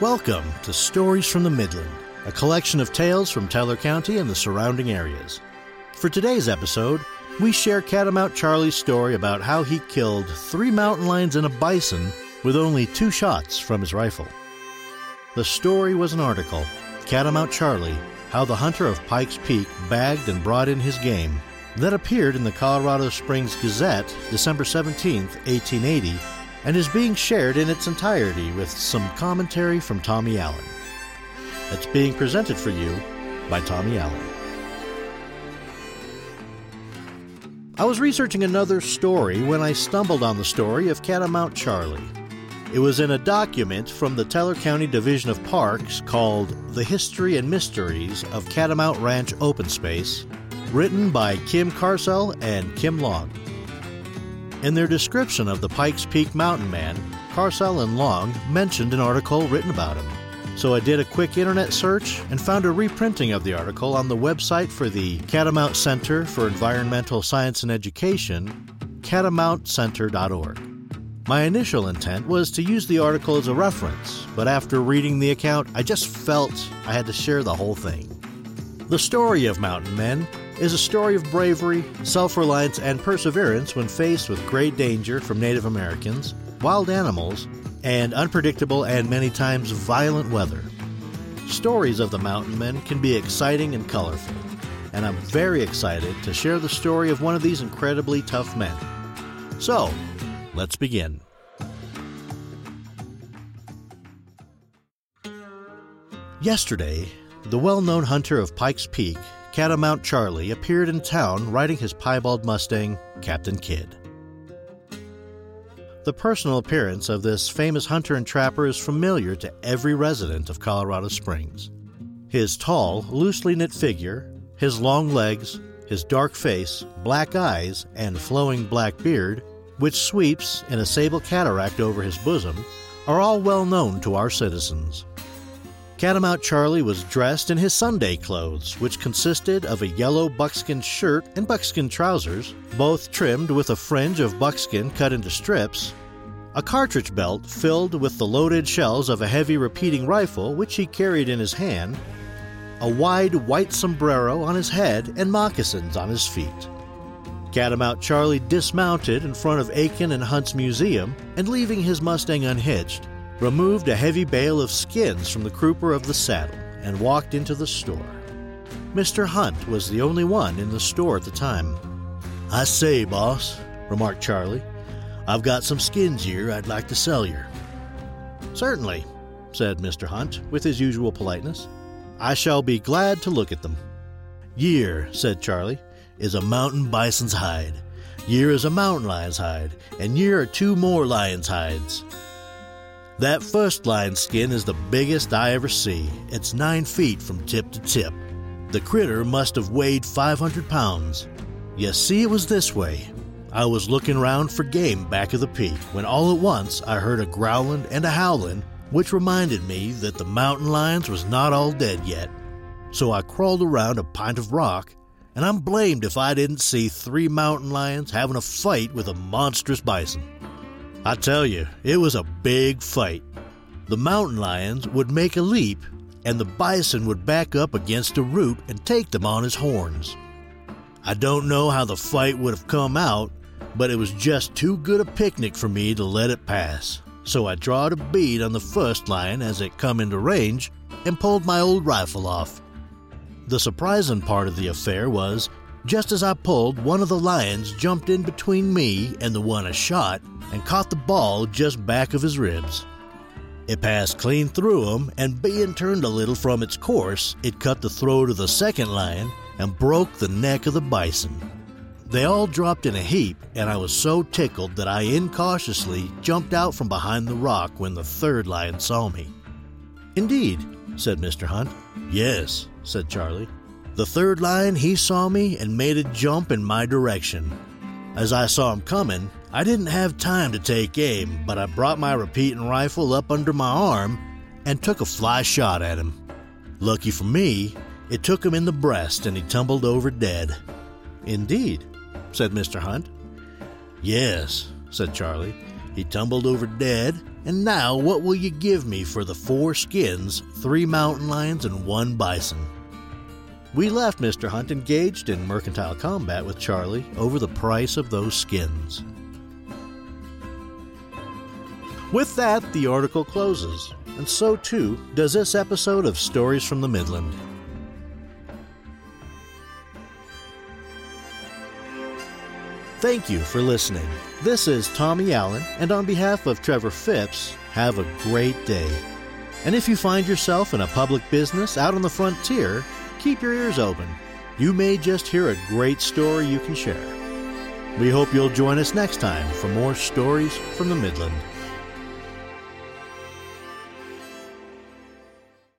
Welcome to Stories from the Midland, a collection of tales from Teller County and the surrounding areas. For today's episode, we share Catamount Charley's story about how he killed three mountain lions and a bison with only two shots from his rifle. The story was an article, Catamount Charley How the Hunter of Pikes Peak Bagged and Brought in His Game, that appeared in the Colorado Springs Gazette December 17, 1880, and is being shared in its entirety with some commentary from Tommy Allen. It's being presented for you by Tommy Allen. I was researching another story when I stumbled on the story of Catamount Charley. It was in a document from the Teller County Division of Parks called The History and Mysteries of Catamount Ranch Open Space, written by Kim Carsell and Kim Long. In their description of the Pikes Peak mountain man, Carsell and Long mentioned an article written about him. So I did a quick internet search and found a reprinting of the article on the website for the Catamount Center for Environmental Science and Education, catamountcenter.org. My initial intent was to use the article as a reference, but after reading the account, I just felt I had to share the whole thing. The story of mountain men is a story of bravery, self reliance, and perseverance when faced with great danger from Native Americans, wild animals, and unpredictable and many times violent weather. Stories of the mountain men can be exciting and colorful, and I'm very excited to share the story of one of these incredibly tough men. So, let's begin. Yesterday, the well known hunter of Pikes Peak, Catamount Charley, appeared in town riding his piebald Mustang, Captain Kidd. The personal appearance of this famous hunter and trapper is familiar to every resident of Colorado Springs. His tall, loosely knit figure, his long legs, his dark face, black eyes, and flowing black beard, which sweeps in a sable cataract over his bosom, are all well known to our citizens. Catamount Charley was dressed in his Sunday clothes, which consisted of a yellow buckskin shirt and buckskin trousers, both trimmed with a fringe of buckskin cut into strips, a cartridge belt filled with the loaded shells of a heavy repeating rifle which he carried in his hand, a wide white sombrero on his head, and moccasins on his feet. Catamount Charley dismounted in front of Aiken and Hunt's museum and, leaving his Mustang unhitched, removed a heavy bale of skins from the crupper of the saddle, and walked into the store. Mr. Hunt was the only one in the store at the time. I say, boss, remarked Charley, I've got some skins here I'd like to sell you. Certainly, said Mr. Hunt, with his usual politeness. I shall be glad to look at them. Year, said Charley, is a mountain bison's hide. Year is a mountain lion's hide, and year are two more lion's hides. That first lion skin is the biggest I ever see. It's nine feet from tip to tip. The critter must have weighed 500 pounds. You see, it was this way. I was looking round for game back of the peak when all at once I heard a growling and a howling, which reminded me that the mountain lions was not all dead yet. So I crawled around a pint of rock, and I'm blamed if I didn't see three mountain lions having a fight with a monstrous bison. I tell you, it was a big fight. The mountain lions would make a leap, and the bison would back up against a root and take them on his horns. I don't know how the fight would have come out, but it was just too good a picnic for me to let it pass. So I drawed a bead on the first lion as it come into range and pulled my old rifle off. The surprising part of the affair was, just as I pulled, one of the lions jumped in between me and the one I shot and caught the ball just back of his ribs. It passed clean through him, and being turned a little from its course, it cut the throat of the second lion and broke the neck of the bison. They all dropped in a heap, and I was so tickled that I incautiously jumped out from behind the rock when the third lion saw me. Indeed, said Mr. Hunt. Yes, said Charley. The third lion, he saw me and made a jump in my direction. As I saw him coming, I didn't have time to take aim, but I brought my repeating rifle up under my arm and took a fly shot at him. Lucky for me, it took him in the breast and he tumbled over dead. Indeed, said Mr. Hunt. Yes, said Charley. He tumbled over dead, And now, what will you give me for the four skins, three mountain lions, and one bison? We left Mr. Hunt engaged in mercantile combat with Charley over the price of those skins. With that, the article closes, and so too does this episode of Stories from the Midland. Thank you for listening. This is Tommy Allen, and on behalf of Trevor Phipps, have a great day. And if you find yourself in a public business out on the frontier, keep your ears open. You may just hear a great story you can share. We hope you'll join us next time for more stories from the Midland.